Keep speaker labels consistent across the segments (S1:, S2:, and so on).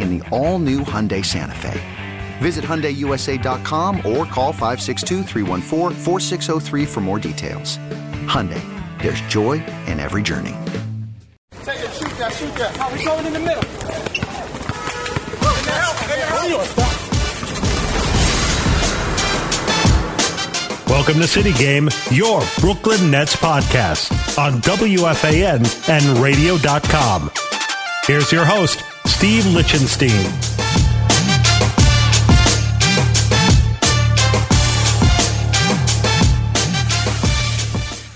S1: in the all new Hyundai Santa Fe. Visit HyundaiUSA.com or call 562 for more details. Hyundai, there's joy in every journey.
S2: Take it, shoot that, shoot that. How we going in the middle?
S3: Welcome to City Game, your Brooklyn Nets podcast on WFAN and radio.com. Here's your host, Steve Lichtenstein.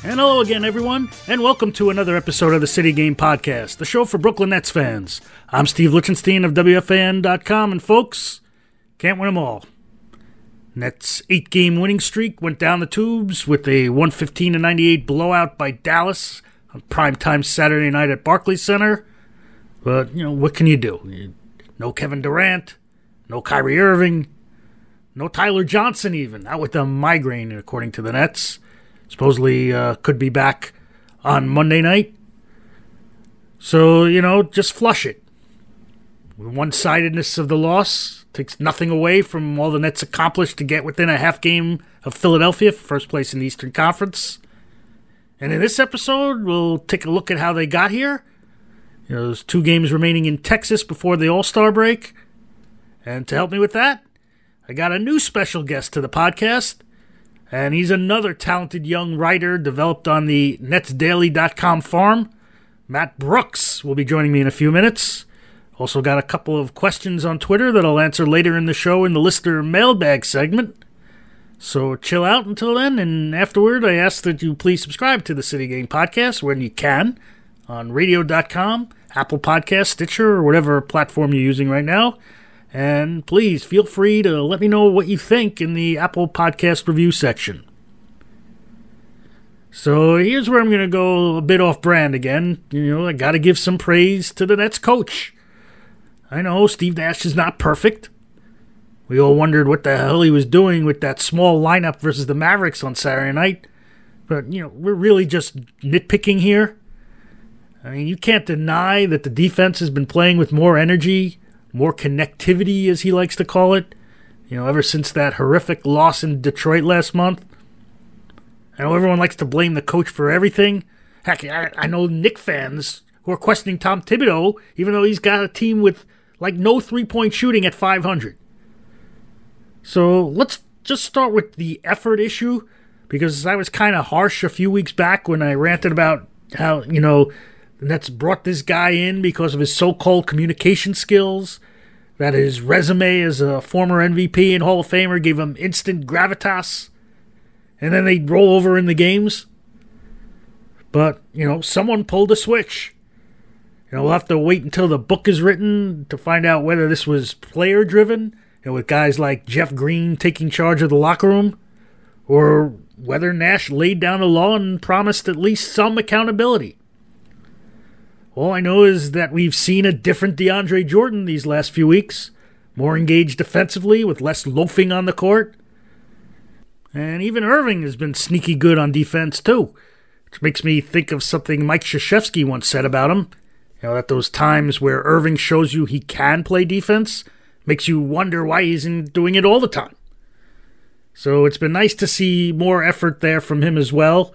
S4: And hello again, everyone, and welcome to another episode of the City Game Podcast, the show for Brooklyn Nets fans. I'm Steve Lichtenstein of WFAN.com, and folks, can't win them all. Nets' eight game winning streak went down the tubes with a 115 98 blowout by Dallas on primetime Saturday night at Barclays Center. But, you know, what can you do? No Kevin Durant, no Kyrie Irving, no Tyler Johnson, even. Out with a migraine, according to the Nets. Supposedly uh, could be back on Monday night. So, you know, just flush it. The one sidedness of the loss takes nothing away from all the Nets accomplished to get within a half game of Philadelphia, first place in the Eastern Conference. And in this episode, we'll take a look at how they got here you know, there's two games remaining in Texas before the All Star break. And to help me with that, I got a new special guest to the podcast. And he's another talented young writer developed on the netsdaily.com farm. Matt Brooks will be joining me in a few minutes. Also, got a couple of questions on Twitter that I'll answer later in the show in the listener mailbag segment. So chill out until then, and afterward, I ask that you please subscribe to the City Game podcast when you can on radio.com Apple Podcast, Stitcher, or whatever platform you're using right now. And please feel free to let me know what you think in the Apple Podcast review section. So here's where I'm going to go a bit off brand again. You know, I got to give some praise to the Nets coach. I know Steve Nash is not perfect. We all wondered what the hell he was doing with that small lineup versus the Mavericks on Saturday night. But, you know, we're really just nitpicking here. I mean, you can't deny that the defense has been playing with more energy, more connectivity, as he likes to call it. You know, ever since that horrific loss in Detroit last month. I know everyone likes to blame the coach for everything. Heck, I, I know Knicks fans who are questioning Tom Thibodeau, even though he's got a team with like no three point shooting at 500. So let's just start with the effort issue because I was kind of harsh a few weeks back when I ranted about how, you know, the Nets brought this guy in because of his so called communication skills, that his resume as a former MVP and Hall of Famer gave him instant gravitas, and then they'd roll over in the games. But, you know, someone pulled a switch. You know, we'll have to wait until the book is written to find out whether this was player driven, and with guys like Jeff Green taking charge of the locker room, or whether Nash laid down the law and promised at least some accountability. All I know is that we've seen a different DeAndre Jordan these last few weeks, more engaged defensively with less loafing on the court. And even Irving has been sneaky good on defense, too. Which makes me think of something Mike Krzyzewski once said about him. You know, at those times where Irving shows you he can play defense, makes you wonder why he isn't doing it all the time. So it's been nice to see more effort there from him as well.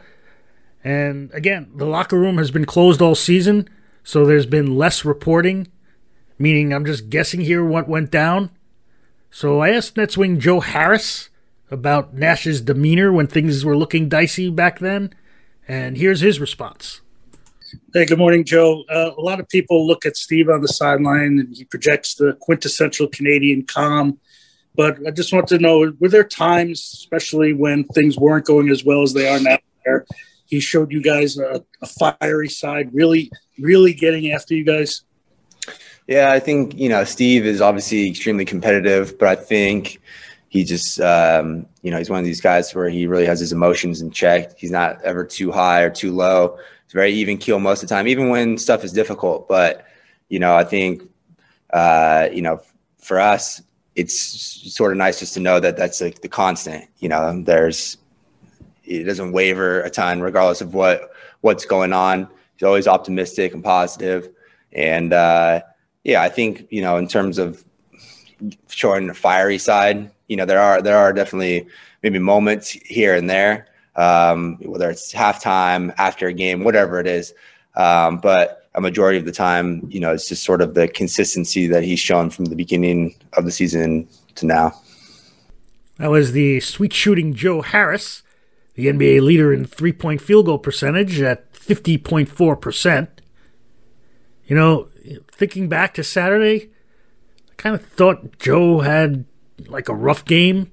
S4: And again, the locker room has been closed all season, so there's been less reporting, meaning I'm just guessing here what went down. So I asked Nets wing Joe Harris about Nash's demeanor when things were looking dicey back then, and here's his response.
S5: Hey, good morning, Joe. Uh, a lot of people look at Steve on the sideline and he projects the quintessential Canadian calm. But I just want to know were there times, especially when things weren't going as well as they are now, where he showed you guys a, a fiery side, really, really getting after you guys?
S6: Yeah, I think, you know, Steve is obviously extremely competitive, but I think he just um, you know he's one of these guys where he really has his emotions in check. He's not ever too high or too low. He's very even keel most of the time even when stuff is difficult. But you know i think uh, you know for us it's sort of nice just to know that that's like the constant you know there's it doesn't waver a ton regardless of what what's going on he's always optimistic and positive and uh, yeah i think you know in terms of showing the fiery side you know there are there are definitely maybe moments here and there, um, whether it's halftime, after a game, whatever it is. Um, but a majority of the time, you know, it's just sort of the consistency that he's shown from the beginning of the season to now.
S4: That was the sweet shooting Joe Harris, the NBA leader in three point field goal percentage at 50.4%. You know, thinking back to Saturday, I kind of thought Joe had like a rough game.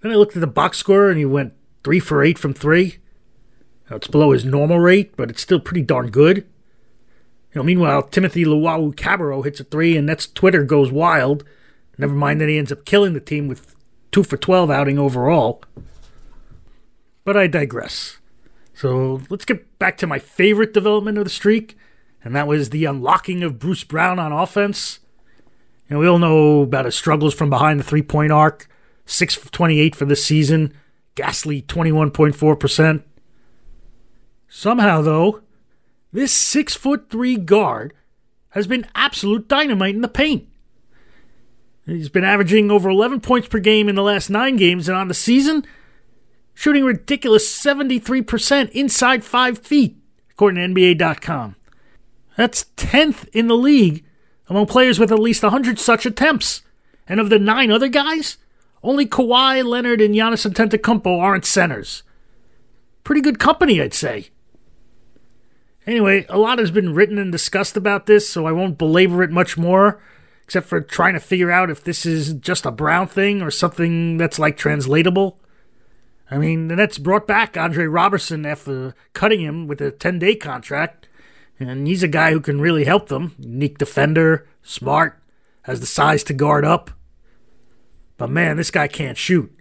S4: Then I looked at the box score and he went three for eight from three. Now, it's below his normal rate, but it's still pretty darn good. You know, meanwhile, Timothy Luwawu-Cabarrot hits a three, and that's Twitter goes wild. Never mind that he ends up killing the team with two for twelve outing overall. But I digress. So let's get back to my favorite development of the streak, and that was the unlocking of Bruce Brown on offense. And we all know about his struggles from behind the three point arc 6 for 28 for this season, ghastly 21.4%. Somehow, though, this 6 foot 3 guard has been absolute dynamite in the paint. He's been averaging over 11 points per game in the last nine games, and on the season, shooting ridiculous 73% inside five feet, according to NBA.com. That's 10th in the league among players with at least 100 such attempts. And of the nine other guys, only Kawhi, Leonard, and Giannis Antetokounmpo aren't centers. Pretty good company, I'd say. Anyway, a lot has been written and discussed about this, so I won't belabor it much more, except for trying to figure out if this is just a Brown thing or something that's like translatable. I mean, the Nets brought back Andre Roberson after cutting him with a 10 day contract, and he's a guy who can really help them. Unique defender, smart, has the size to guard up. But man, this guy can't shoot.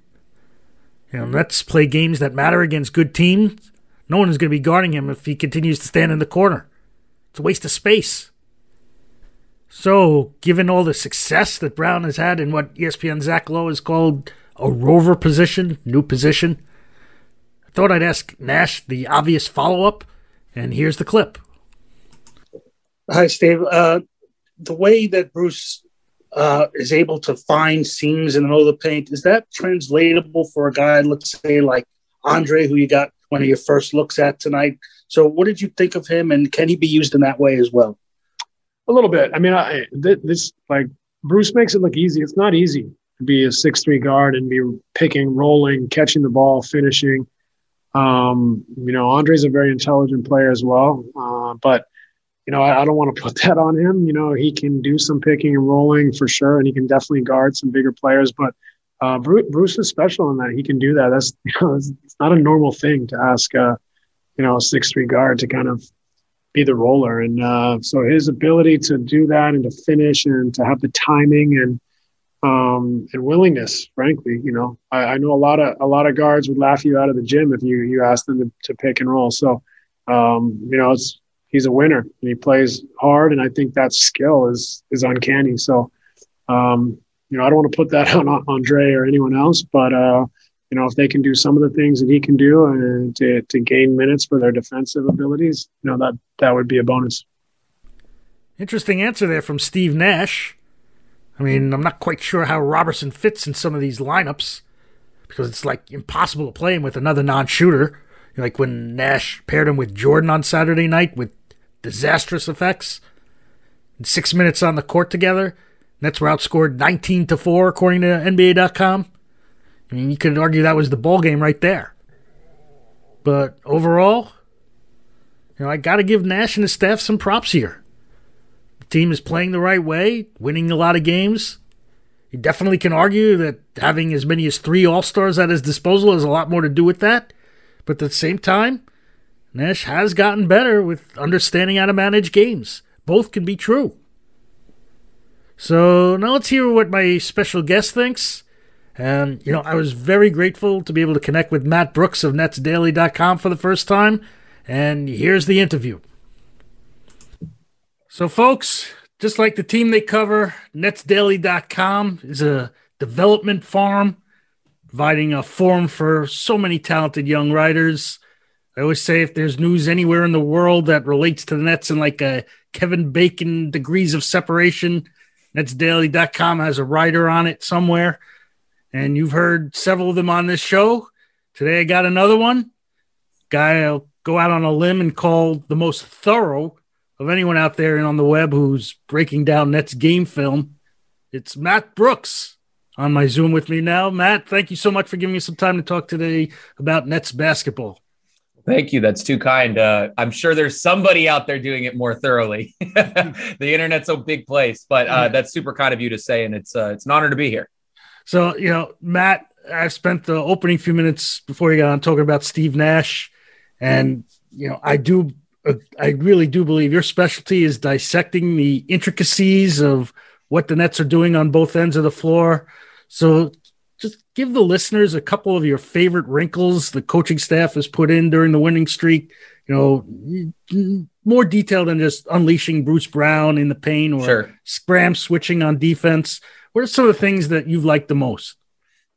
S4: You know, let's play games that matter against good teams. No one is going to be guarding him if he continues to stand in the corner. It's a waste of space. So, given all the success that Brown has had in what ESPN Zach Lowe has called a rover position, new position, I thought I'd ask Nash the obvious follow up, and here's the clip.
S5: Hi, Steve. Uh, the way that Bruce uh, is able to find seams in the middle of the paint, is that translatable for a guy, let's say, like Andre, who you got one of your first looks at tonight? So, what did you think of him, and can he be used in that way as well?
S7: A little bit. I mean, I, this like Bruce makes it look easy. It's not easy to be a six-three guard and be picking, rolling, catching the ball, finishing. Um, you know, Andre's a very intelligent player as well, uh, but you know, I, I don't want to put that on him. You know, he can do some picking and rolling for sure, and he can definitely guard some bigger players. But uh, Bruce, Bruce, is special in that he can do that. That's you know, it's, not a normal thing to ask, uh, you know, a six three guard to kind of be the roller. And uh, so his ability to do that and to finish and to have the timing and um, and willingness, frankly, you know, I, I, know a lot of a lot of guards would laugh you out of the gym if you you ask them to, to pick and roll. So um, you know, it's he's a winner and he plays hard. And I think that skill is is uncanny. So, um, you know, I don't want to put that on Andre or anyone else, but uh, you know, if they can do some of the things that he can do and to, to gain minutes for their defensive abilities, you know, that that would be a bonus.
S4: Interesting answer there from Steve Nash. I mean, I'm not quite sure how Roberson fits in some of these lineups because it's like impossible to play him with another non-shooter. Like when Nash paired him with Jordan on Saturday night with disastrous effects. Six minutes on the court together. Nets were outscored 19 to 4 according to NBA.com. I mean, you could argue that was the ball game right there. But overall, you know, I got to give Nash and his staff some props here. Team is playing the right way, winning a lot of games. You definitely can argue that having as many as three All Stars at his disposal has a lot more to do with that. But at the same time, Nash has gotten better with understanding how to manage games. Both can be true. So now let's hear what my special guest thinks. And, you know, I was very grateful to be able to connect with Matt Brooks of NetsDaily.com for the first time. And here's the interview. So, folks, just like the team they cover, NetsDaily.com is a development farm providing a forum for so many talented young writers. I always say if there's news anywhere in the world that relates to the Nets in like a Kevin Bacon degrees of separation, NetsDaily.com has a writer on it somewhere and you've heard several of them on this show. Today I got another one. Guy I'll go out on a limb and call the most thorough of anyone out there and on the web who's breaking down Nets game film. It's Matt Brooks on my Zoom with me now. Matt, thank you so much for giving me some time to talk today about Nets basketball.
S8: Thank you. That's too kind. Uh, I'm sure there's somebody out there doing it more thoroughly. the internet's a big place, but uh, that's super kind of you to say, and it's uh, it's an honor to be here.
S4: So, you know, Matt, I've spent the opening few minutes before you got on talking about Steve Nash. And, you know, I do, I really do believe your specialty is dissecting the intricacies of what the Nets are doing on both ends of the floor. So just give the listeners a couple of your favorite wrinkles the coaching staff has put in during the winning streak. You know, more detail than just unleashing Bruce Brown in the paint or
S8: sure.
S4: scram switching on defense. What are some of the things that you've liked the most?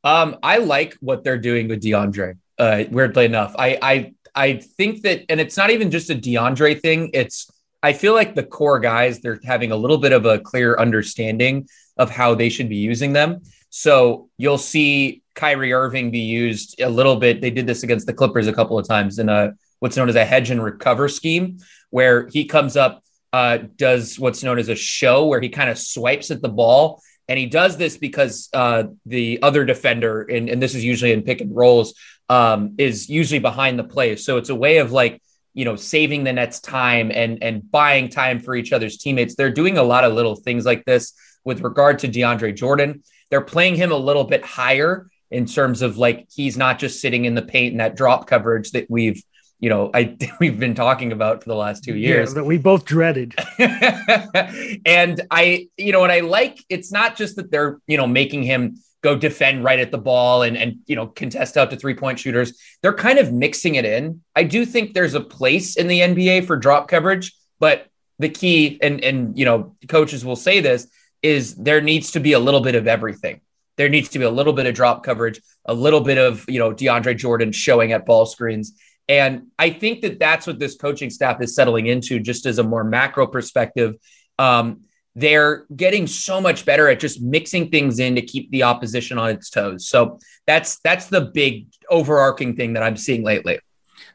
S8: Um, I like what they're doing with DeAndre. Uh, weirdly enough, I I I think that, and it's not even just a DeAndre thing. It's I feel like the core guys they're having a little bit of a clear understanding of how they should be using them. So you'll see Kyrie Irving be used a little bit. They did this against the Clippers a couple of times in a what's known as a hedge and recover scheme, where he comes up, uh, does what's known as a show, where he kind of swipes at the ball and he does this because uh, the other defender, and, and, this is usually in pick and rolls, um, is usually behind the play. So it's a way of like, you know, saving the Nets time and and buying time for each other's teammates. They're doing a lot of little things like this with regard to DeAndre Jordan. They're playing him a little bit higher in terms of like he's not just sitting in the paint and that drop coverage that we've you know, I we've been talking about for the last two years
S4: yeah, that we both dreaded.
S8: and I, you know, what I like, it's not just that they're, you know, making him go defend right at the ball and and you know contest out to three point shooters. They're kind of mixing it in. I do think there's a place in the NBA for drop coverage, but the key and and you know coaches will say this is there needs to be a little bit of everything. There needs to be a little bit of drop coverage, a little bit of you know DeAndre Jordan showing at ball screens, and I think that that's what this coaching staff is settling into, just as a more macro perspective. Um, they're getting so much better at just mixing things in to keep the opposition on its toes. So that's that's the big overarching thing that I'm seeing lately.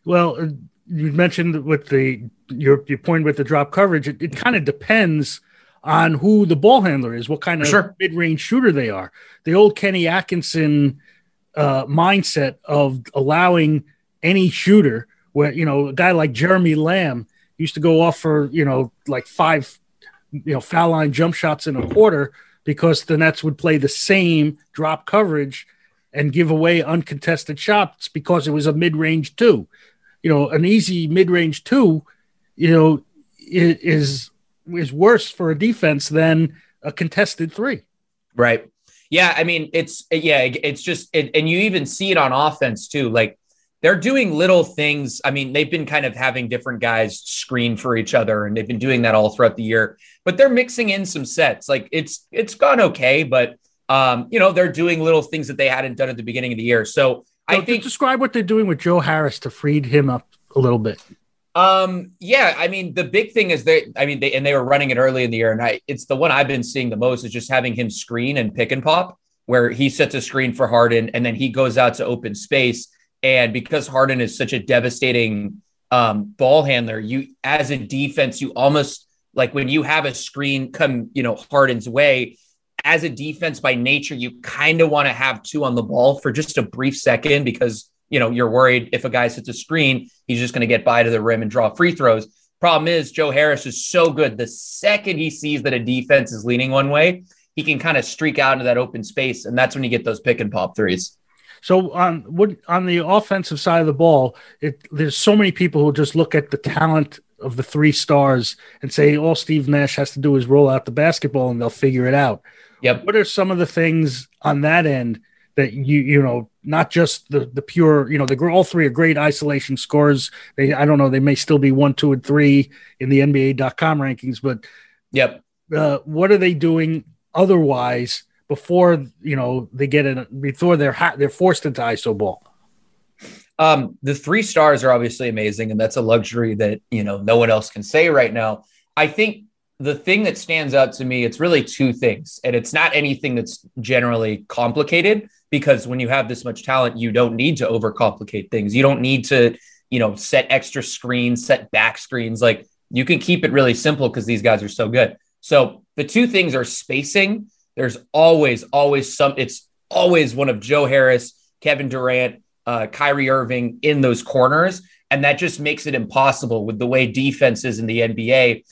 S4: Well, uh, you mentioned with the your your point with the drop coverage, it, it kind of depends on who the ball handler is, what kind of
S8: sure.
S4: mid range shooter they are. The old Kenny Atkinson uh, mindset of allowing any shooter where you know a guy like Jeremy Lamb used to go off for you know like five you know foul line jump shots in a quarter because the Nets would play the same drop coverage and give away uncontested shots because it was a mid-range two. You know, an easy mid-range two, you know, is is worse for a defense than a contested three.
S8: Right. Yeah, I mean, it's yeah, it's just it, and you even see it on offense too. Like they're doing little things. I mean, they've been kind of having different guys screen for each other, and they've been doing that all throughout the year. But they're mixing in some sets. Like it's it's gone okay, but Um, you know, they're doing little things that they hadn't done at the beginning of the year. So, so I think
S4: describe what they're doing with Joe Harris to freed him up a little bit.
S8: Um, yeah, I mean, the big thing is that I mean, they, and they were running it early in the year, and I, it's the one I've been seeing the most is just having him screen and pick and pop, where he sets a screen for Harden and then he goes out to open space. And because Harden is such a devastating um, ball handler, you, as a defense, you almost like when you have a screen come, you know, Harden's way, as a defense by nature, you kind of want to have two on the ball for just a brief second because you know, you're worried if a guy sits a screen, he's just going to get by to the rim and draw free throws. Problem is, Joe Harris is so good. The second he sees that a defense is leaning one way, he can kind of streak out into that open space, and that's when you get those pick and pop threes.
S4: So on what on the offensive side of the ball, it, there's so many people who just look at the talent of the three stars and say all Steve Nash has to do is roll out the basketball and they'll figure it out.
S8: Yep.
S4: What are some of the things on that end that you you know not just the the pure you know the all three are great isolation scores they i don't know they may still be one two and three in the nba.com rankings but
S8: yep
S4: uh, what are they doing otherwise before you know they get in before they're they're forced into iso ball
S8: um the three stars are obviously amazing and that's a luxury that you know no one else can say right now i think the thing that stands out to me, it's really two things. And it's not anything that's generally complicated because when you have this much talent, you don't need to overcomplicate things. You don't need to, you know, set extra screens, set back screens. Like you can keep it really simple because these guys are so good. So the two things are spacing. There's always, always some, it's always one of Joe Harris, Kevin Durant, uh, Kyrie Irving in those corners. And that just makes it impossible with the way defense is in the NBA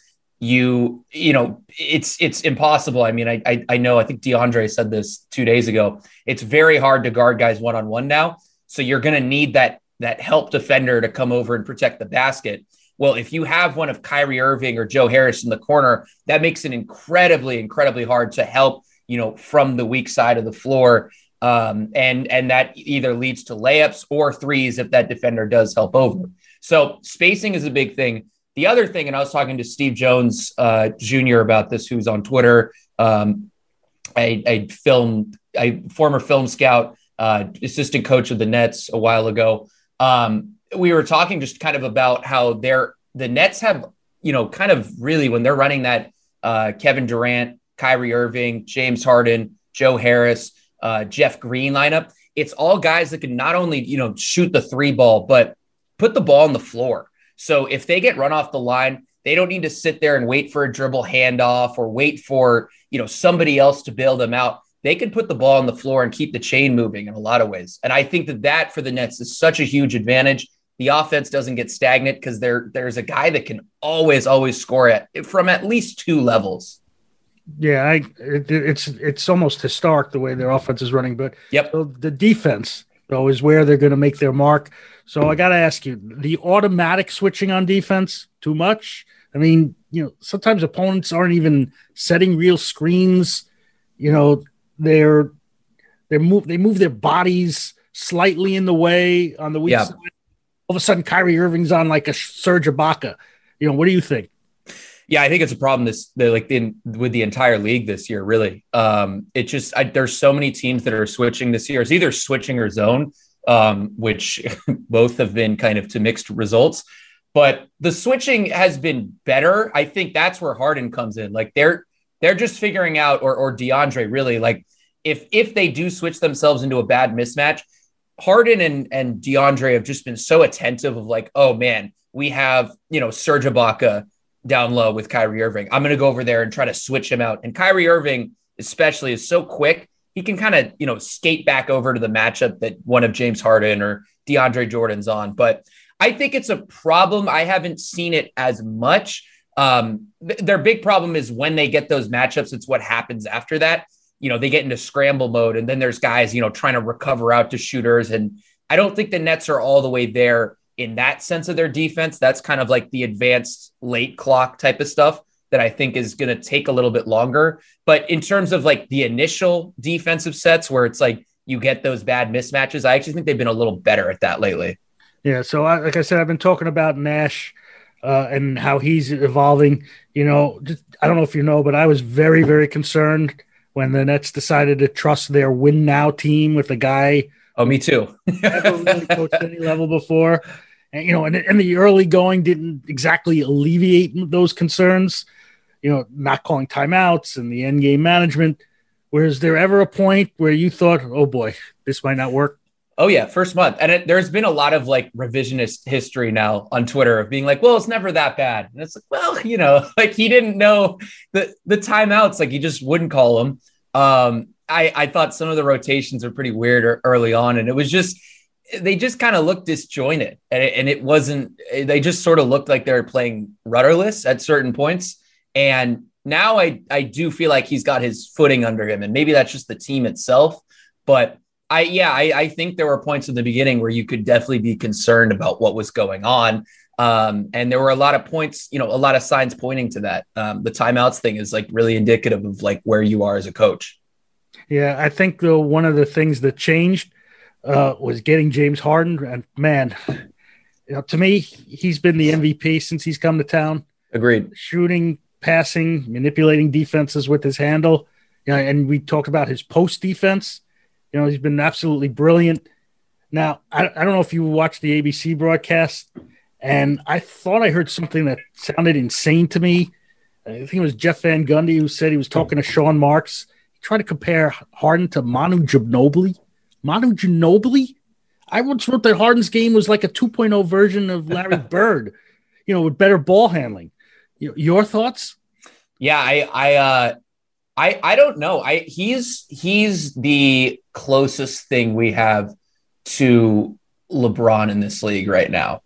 S8: you you know it's it's impossible. I mean I, I i know i think deandre said this two days ago. It's very hard to guard guys one-on-one now. So you're going to need that that help defender to come over and protect the basket. Well if you have one of kyrie irving or joe harris in the corner that makes it incredibly incredibly hard to help you know from the weak side of the floor um, and and that either leads to layups or threes if that defender does help over so spacing is a big thing the other thing, and I was talking to Steve Jones uh, Jr. about this, who's on Twitter, um, a, a film, a former film scout, uh, assistant coach of the Nets a while ago. Um, we were talking just kind of about how they're the Nets have, you know, kind of really when they're running that uh, Kevin Durant, Kyrie Irving, James Harden, Joe Harris, uh, Jeff Green lineup. It's all guys that can not only you know shoot the three ball, but put the ball on the floor. So if they get run off the line, they don't need to sit there and wait for a dribble handoff or wait for, you know, somebody else to bail them out. They can put the ball on the floor and keep the chain moving in a lot of ways. And I think that that for the Nets is such a huge advantage. The offense doesn't get stagnant because there there's a guy that can always always score at from at least two levels.
S4: Yeah, I it, it's it's almost historic the way their offense is running. But
S8: yep,
S4: so the defense though is where they're going to make their mark. So I got to ask you, the automatic switching on defense too much? I mean, you know, sometimes opponents aren't even setting real screens. You know, they're they move they move their bodies slightly in the way on the weak yeah. side. All of a sudden, Kyrie Irving's on like a Serge Ibaka. You know, what do you think?
S8: Yeah, I think it's a problem this like with the entire league this year. Really, um, it just I, there's so many teams that are switching this year. It's either switching or zone um, which both have been kind of to mixed results. But the switching has been better. I think that's where Harden comes in. Like they're they're just figuring out, or or DeAndre really like if if they do switch themselves into a bad mismatch, Harden and and DeAndre have just been so attentive of like, oh man, we have you know Serge Ibaka down low with Kyrie Irving. I'm going to go over there and try to switch him out. And Kyrie Irving, especially, is so quick he can kind of, you know, skate back over to the matchup that one of James Harden or DeAndre Jordan's on. But I think it's a problem. I haven't seen it as much. Um, th- their big problem is when they get those matchups, it's what happens after that. You know, they get into scramble mode, and then there's guys, you know, trying to recover out to shooters. And I don't think the Nets are all the way there in that sense of their defense. That's kind of like the advanced late clock type of stuff that I think is going to take a little bit longer. But in terms of like the initial defensive sets where it's like you get those bad mismatches, I actually think they've been a little better at that lately.
S4: Yeah. So, I, like I said, I've been talking about Nash uh, and how he's evolving. You know, just, I don't know if you know, but I was very, very concerned when the Nets decided to trust their win now team with a guy.
S8: Oh, me too.
S4: never really coached any level before. And, you know, and, and the early going didn't exactly alleviate those concerns, you know, not calling timeouts and the end game management. Was there ever a point where you thought, oh boy, this might not work?
S8: Oh yeah, first month, and it, there's been a lot of like revisionist history now on Twitter of being like, "Well, it's never that bad," and it's like, "Well, you know, like he didn't know the the timeouts, like he just wouldn't call them." Um, I I thought some of the rotations were pretty weird early on, and it was just they just kind of looked disjointed, and it, and it wasn't. They just sort of looked like they were playing rudderless at certain points, and now I I do feel like he's got his footing under him, and maybe that's just the team itself, but I yeah, I, I, think there were points in the beginning where you could definitely be concerned about what was going on. Um, and there were a lot of points, you know, a lot of signs pointing to that. Um, the timeouts thing is like really indicative of like where you are as a coach.
S4: Yeah, I think though one of the things that changed uh, was getting James Harden, and man, you know, to me, he's been the MVP since he's come to town.
S8: Agreed.
S4: Shooting, passing, manipulating defenses with his handle. You know, and we talked about his post defense you know, he's been absolutely brilliant. Now, I, I don't know if you watched the ABC broadcast, and I thought I heard something that sounded insane to me. I think it was Jeff Van Gundy who said he was talking to Sean Marks. Tried to compare Harden to Manu Ginobili. Manu Ginobili? I once wrote that Harden's game was like a 2.0 version of Larry Bird, you know, with better ball handling. Your thoughts?
S8: Yeah, I, I, uh, I I don't know. I he's he's the closest thing we have to LeBron in this league right now,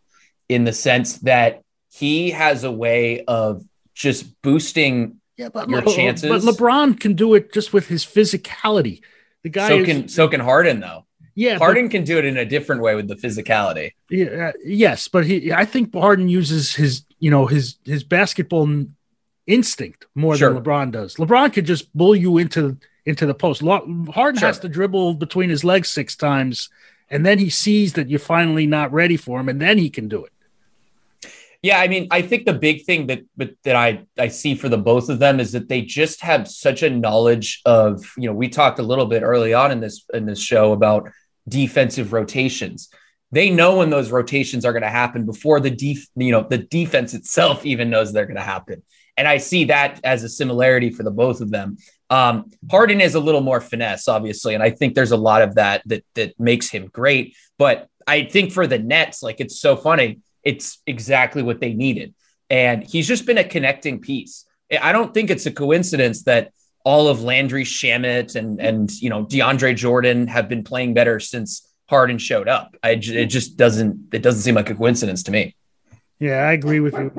S8: in the sense that he has a way of just boosting yeah, but your Le- chances.
S4: But LeBron can do it just with his physicality. The guy
S8: so can so can Harden though.
S4: Yeah,
S8: Harden but, can do it in a different way with the physicality.
S4: Yeah, uh, yes, but he I think Harden uses his you know his his basketball instinct more sure. than LeBron does. LeBron could just bull you into into the post. Harden sure. has to dribble between his legs six times, and then he sees that you're finally not ready for him, and then he can do it.
S8: Yeah, I mean, I think the big thing that that I I see for the both of them is that they just have such a knowledge of you know we talked a little bit early on in this in this show about defensive rotations. They know when those rotations are going to happen before the def, you know the defense itself even knows they're going to happen. And I see that as a similarity for the both of them. Um, Harden is a little more finesse, obviously, and I think there's a lot of that that that makes him great. But I think for the Nets, like it's so funny, it's exactly what they needed, and he's just been a connecting piece. I don't think it's a coincidence that all of Landry Shamet and and you know DeAndre Jordan have been playing better since Harden showed up. I it just doesn't it doesn't seem like a coincidence to me.
S4: Yeah, I agree with you.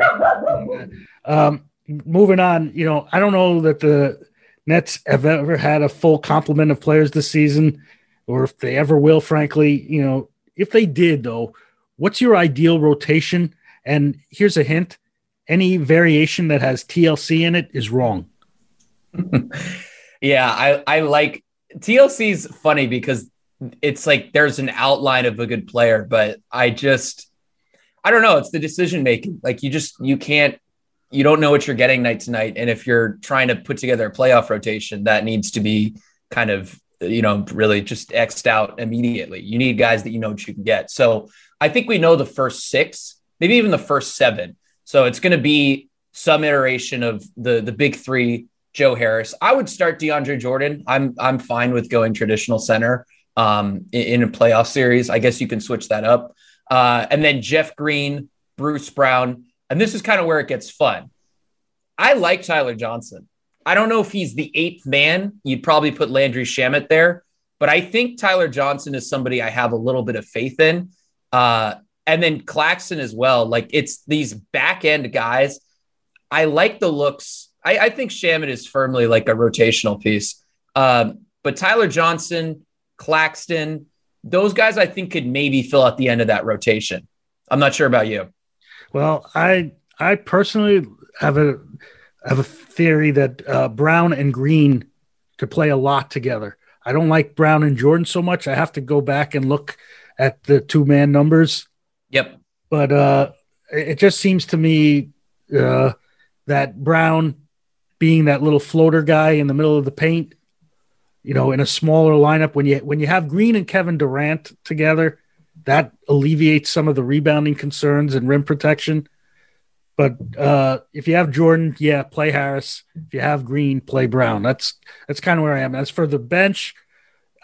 S4: Um, moving on, you know, I don't know that the Nets have ever had a full complement of players this season, or if they ever will, frankly. You know, if they did, though, what's your ideal rotation? And here's a hint any variation that has TLC in it is wrong.
S8: yeah, I, I like TLC's funny because it's like there's an outline of a good player, but I just I don't know. It's the decision making. Like you just you can't you don't know what you're getting night to night. And if you're trying to put together a playoff rotation, that needs to be kind of, you know, really just xed out immediately. You need guys that you know what you can get. So I think we know the first six, maybe even the first seven. So it's going to be some iteration of the the big three. Joe Harris. I would start DeAndre Jordan. I'm I'm fine with going traditional center um, in, in a playoff series. I guess you can switch that up. Uh, and then Jeff Green, Bruce Brown, and this is kind of where it gets fun. I like Tyler Johnson. I don't know if he's the eighth man. You'd probably put Landry Shamet there, but I think Tyler Johnson is somebody I have a little bit of faith in. Uh, and then Claxton as well. Like it's these back end guys. I like the looks. I, I think Shamet is firmly like a rotational piece. Um, but Tyler Johnson, Claxton, those guys I think could maybe fill out the end of that rotation. I'm not sure about you.
S4: Well, I I personally have a have a theory that uh, Brown and Green could play a lot together. I don't like Brown and Jordan so much. I have to go back and look at the two man numbers.
S8: Yep.
S4: But uh, it just seems to me uh, that Brown being that little floater guy in the middle of the paint you know, in a smaller lineup when you when you have Green and Kevin Durant together, that alleviates some of the rebounding concerns and rim protection. But uh, if you have Jordan, yeah, play Harris. If you have Green, play Brown. That's that's kind of where I am. As for the bench,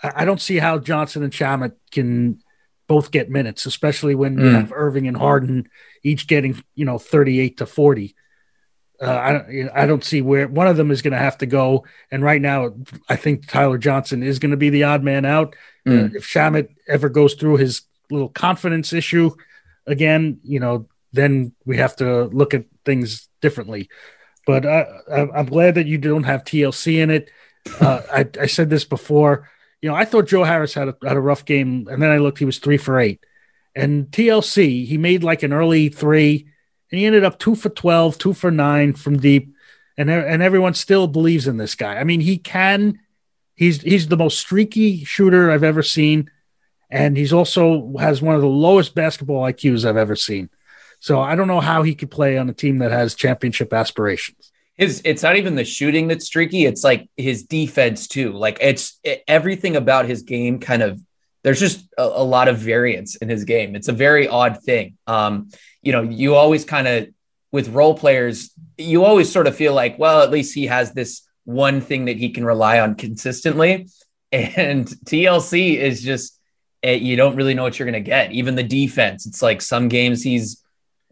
S4: I, I don't see how Johnson and Shamet can both get minutes, especially when mm. you have Irving and Harden each getting you know thirty eight to forty. Uh, I I don't see where one of them is going to have to go. And right now, I think Tyler Johnson is going to be the odd man out. Mm. Uh, if Shamet ever goes through his little confidence issue again, you know, then we have to look at things differently. But I, am glad that you don't have TLC in it. Uh, I, I, said this before. You know, I thought Joe Harris had a, had a rough game, and then I looked; he was three for eight. And TLC, he made like an early three, and he ended up two for 12, two for nine from deep, and and everyone still believes in this guy. I mean, he can. He's he's the most streaky shooter I've ever seen, and he's also has one of the lowest basketball IQs I've ever seen. So I don't know how he could play on a team that has championship aspirations.
S8: His it's not even the shooting that's streaky, it's like his defense too. Like it's it, everything about his game kind of there's just a, a, lot of variance in his game. It's a very odd thing. Um, you know, you always kind of with role players, you always sort of feel like, well, at least he has this one thing that he can rely on consistently. And TLC is just eh, you don't really know what you're going to get. Even the defense, it's like some games he's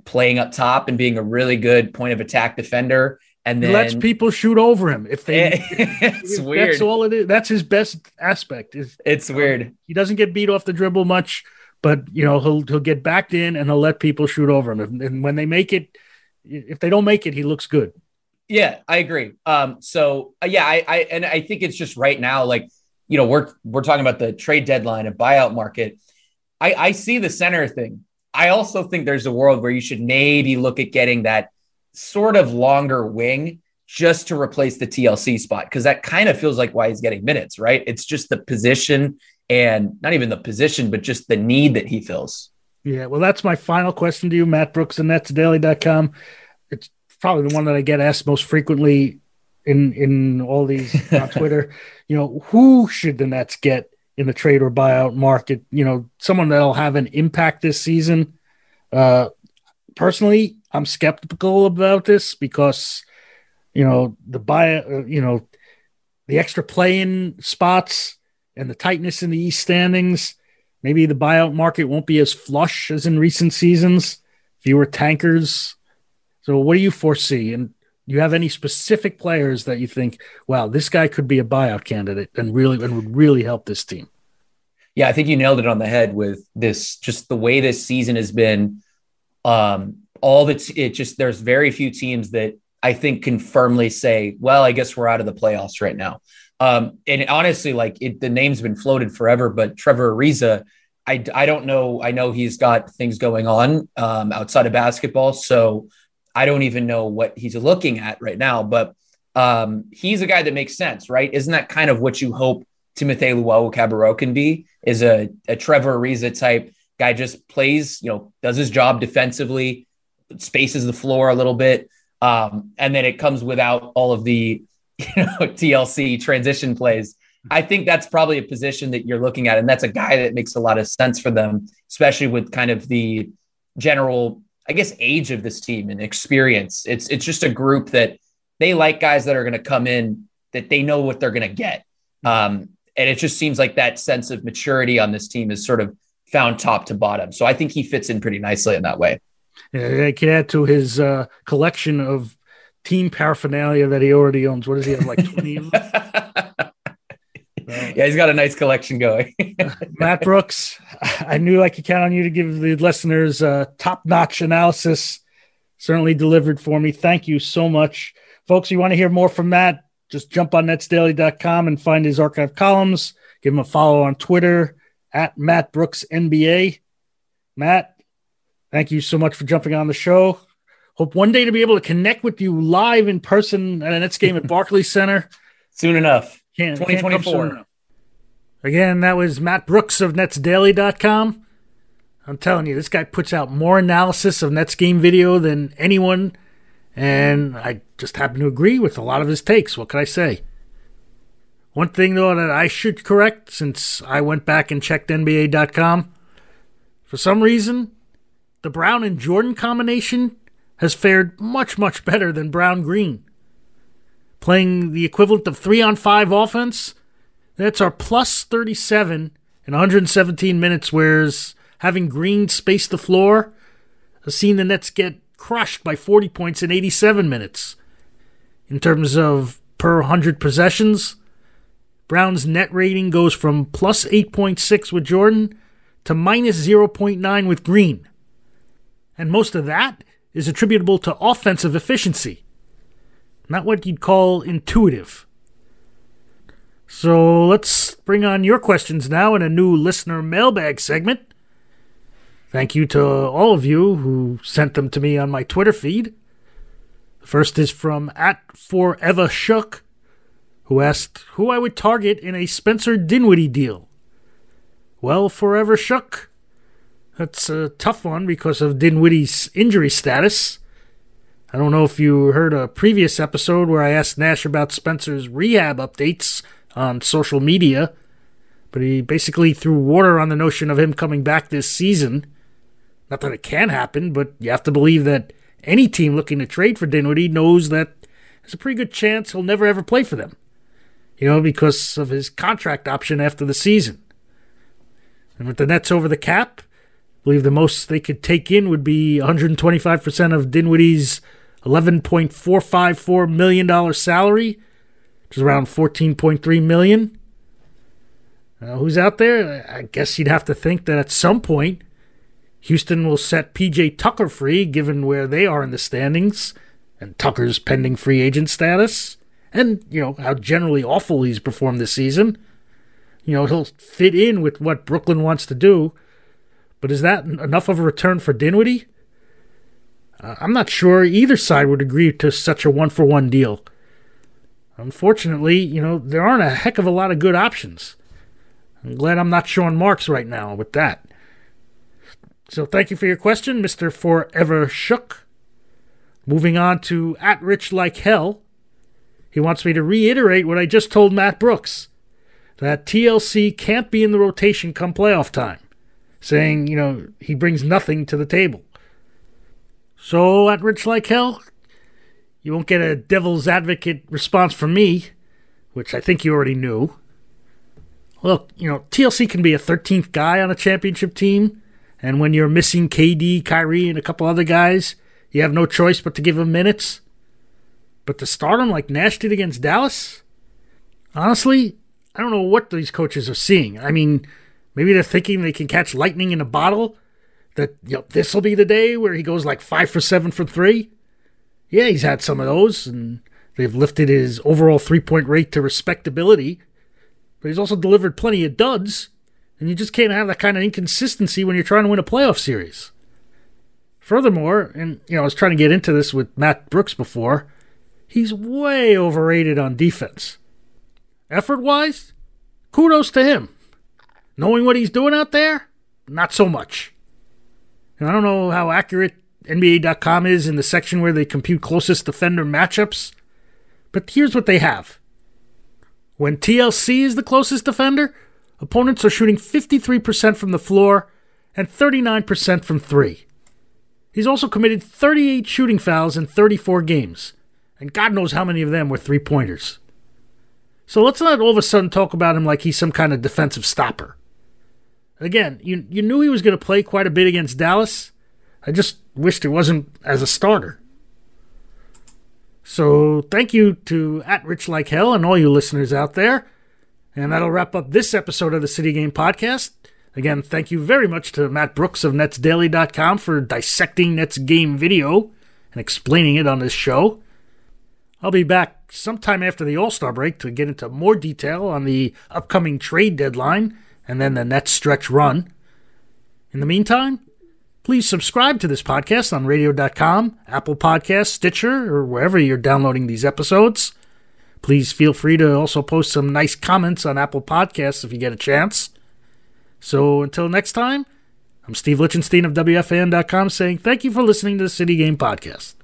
S8: playing up top and being a really good point of attack defender. And then
S4: he lets people shoot over him if they.
S8: it's if weird.
S4: That's all it is. That's his best aspect. Is
S8: it's weird.
S4: he doesn't get beat off the dribble much, but you know he'll he'll get backed in and he'll let people shoot over him. And when they make it, if they don't make it, he looks good.
S8: Yeah, I agree. Um, so uh, yeah, I, I and I think it's just right now, like you know, we're we're talking about the trade deadline and buyout market. I, I see the center thing I also think there's a world where you should maybe look at getting that sort of longer wing just to replace the TLC spot because that kind of feels like why he's getting minutes, right? It's just the position and not even the position, but just the need that he fills.
S4: Yeah, well, that's my final question to you, Matt Brooks and NetsDaily.com. It's probably the one that I get asked most frequently in in all these on Twitter. You know, who should the Nets get in the trade or buyout market. You know, someone that'll have an impact this season. Uh, personally, I'm skeptical about this because, you know, the buy, you know, the extra play-in spots and the tightness in the East standings. Maybe the buyout market won't be as flush as in recent seasons. Fewer tankers. So, what do you foresee? And do you have any specific players that you think, wow, this guy could be a buyout candidate and really and would really help this team?
S8: Yeah, I think you nailed it on the head with this. Just the way this season has been. Um, all that's it just there's very few teams that I think can firmly say, well, I guess we're out of the playoffs right now. Um, and honestly, like it, the name's been floated forever, but Trevor Ariza, I, I don't know. I know he's got things going on um, outside of basketball, so I don't even know what he's looking at right now. But um, he's a guy that makes sense, right? Isn't that kind of what you hope Timothy Luwawu-Cabarrot can be is a, a Trevor Ariza type guy, just plays, you know, does his job defensively, spaces the floor a little bit. Um, and then it comes without all of the you know, TLC transition plays. I think that's probably a position that you're looking at. And that's a guy that makes a lot of sense for them, especially with kind of the general, I guess, age of this team and experience. It's it's just a group that they like guys that are going to come in that they know what they're going to get. Um, and it just seems like that sense of maturity on this team is sort of found top to bottom. So I think he fits in pretty nicely in that way.
S4: Yeah, I can add to his uh, collection of team paraphernalia that he already owns. What does he have, like 20 of them?
S8: yeah, he's got a nice collection going.
S4: Matt Brooks, I knew I could count on you to give the listeners uh, top notch analysis. Certainly delivered for me. Thank you so much. Folks, you want to hear more from Matt? just jump on netsdaily.com and find his archive columns. Give him a follow on Twitter at Matt Brooks NBA. Matt, thank you so much for jumping on the show. Hope one day to be able to connect with you live in person at a Nets game at Barclays Center.
S8: Soon enough. Can't, 2024. Can't
S4: Again, that was Matt Brooks of netsdaily.com. I'm telling you, this guy puts out more analysis of Nets game video than anyone and I just happen to agree with a lot of his takes. What could I say? One thing, though, that I should correct since I went back and checked NBA.com, for some reason, the Brown and Jordan combination has fared much, much better than Brown Green. Playing the equivalent of three on five offense, that's our plus 37 in 117 minutes, whereas having Green space the floor has seen the Nets get crushed by 40 points in 87 minutes. In terms of per 100 possessions, Brown's net rating goes from plus 8.6 with Jordan to minus 0.9 with Green. And most of that is attributable to offensive efficiency, not what you'd call intuitive. So let's bring on your questions now in a new listener mailbag segment. Thank you to all of you who sent them to me on my Twitter feed. The first is from at Forever Shook, who asked who I would target in a Spencer Dinwiddie deal. Well, Forever Shook, that's a tough one because of Dinwiddie's injury status. I don't know if you heard a previous episode where I asked Nash about Spencer's rehab updates on social media, but he basically threw water on the notion of him coming back this season. Not that it can happen, but you have to believe that any team looking to trade for Dinwiddie knows that there's a pretty good chance he'll never ever play for them. You know, because of his contract option after the season. And with the Nets over the cap, believe the most they could take in would be 125% of Dinwiddie's $11.454 million salary which is around 14.3 million. Uh, who's out there? I guess you'd have to think that at some point Houston will set PJ Tucker free, given where they are in the standings and Tucker's pending free agent status, and you know how generally awful he's performed this season. You know he'll fit in with what Brooklyn wants to do, but is that enough of a return for Dinwiddie? Uh, I'm not sure either side would agree to such a one for one deal. Unfortunately, you know, there aren't a heck of a lot of good options. I'm glad I'm not Sean Marks right now with that. So thank you for your question, Mr. Forever Shook. Moving on to At Rich Like Hell. He wants me to reiterate what I just told Matt Brooks that TLC can't be in the rotation come playoff time, saying, you know, he brings nothing to the table. So, at Rich Like Hell, you won't get a devil's advocate response from me, which I think you already knew. Look, you know, TLC can be a 13th guy on a championship team, and when you're missing KD, Kyrie, and a couple other guys, you have no choice but to give them minutes. But to start them like Nash did against Dallas? Honestly, I don't know what these coaches are seeing. I mean, maybe they're thinking they can catch lightning in a bottle, that you know, this will be the day where he goes like five for seven for three yeah, he's had some of those, and they've lifted his overall three point rate to respectability. But he's also delivered plenty of duds, and you just can't have that kind of inconsistency when you're trying to win a playoff series. Furthermore, and you know, I was trying to get into this with Matt Brooks before, he's way overrated on defense. Effort wise, kudos to him. Knowing what he's doing out there, not so much. And I don't know how accurate NBA.com is in the section where they compute closest defender matchups. But here's what they have when TLC is the closest defender, opponents are shooting 53% from the floor and 39% from three. He's also committed 38 shooting fouls in 34 games, and God knows how many of them were three pointers. So let's not all of a sudden talk about him like he's some kind of defensive stopper. Again, you, you knew he was going to play quite a bit against Dallas. I just wished it wasn't as a starter. So thank you to at Rich Like Hell and all you listeners out there. And that'll wrap up this episode of the City Game Podcast. Again, thank you very much to Matt Brooks of NetsDaily.com for dissecting Nets game video and explaining it on this show. I'll be back sometime after the All Star break to get into more detail on the upcoming trade deadline and then the next stretch run. In the meantime, Please subscribe to this podcast on radio.com, Apple Podcasts, Stitcher, or wherever you're downloading these episodes. Please feel free to also post some nice comments on Apple Podcasts if you get a chance. So until next time, I'm Steve Lichtenstein of WFAN.com saying thank you for listening to the City Game Podcast.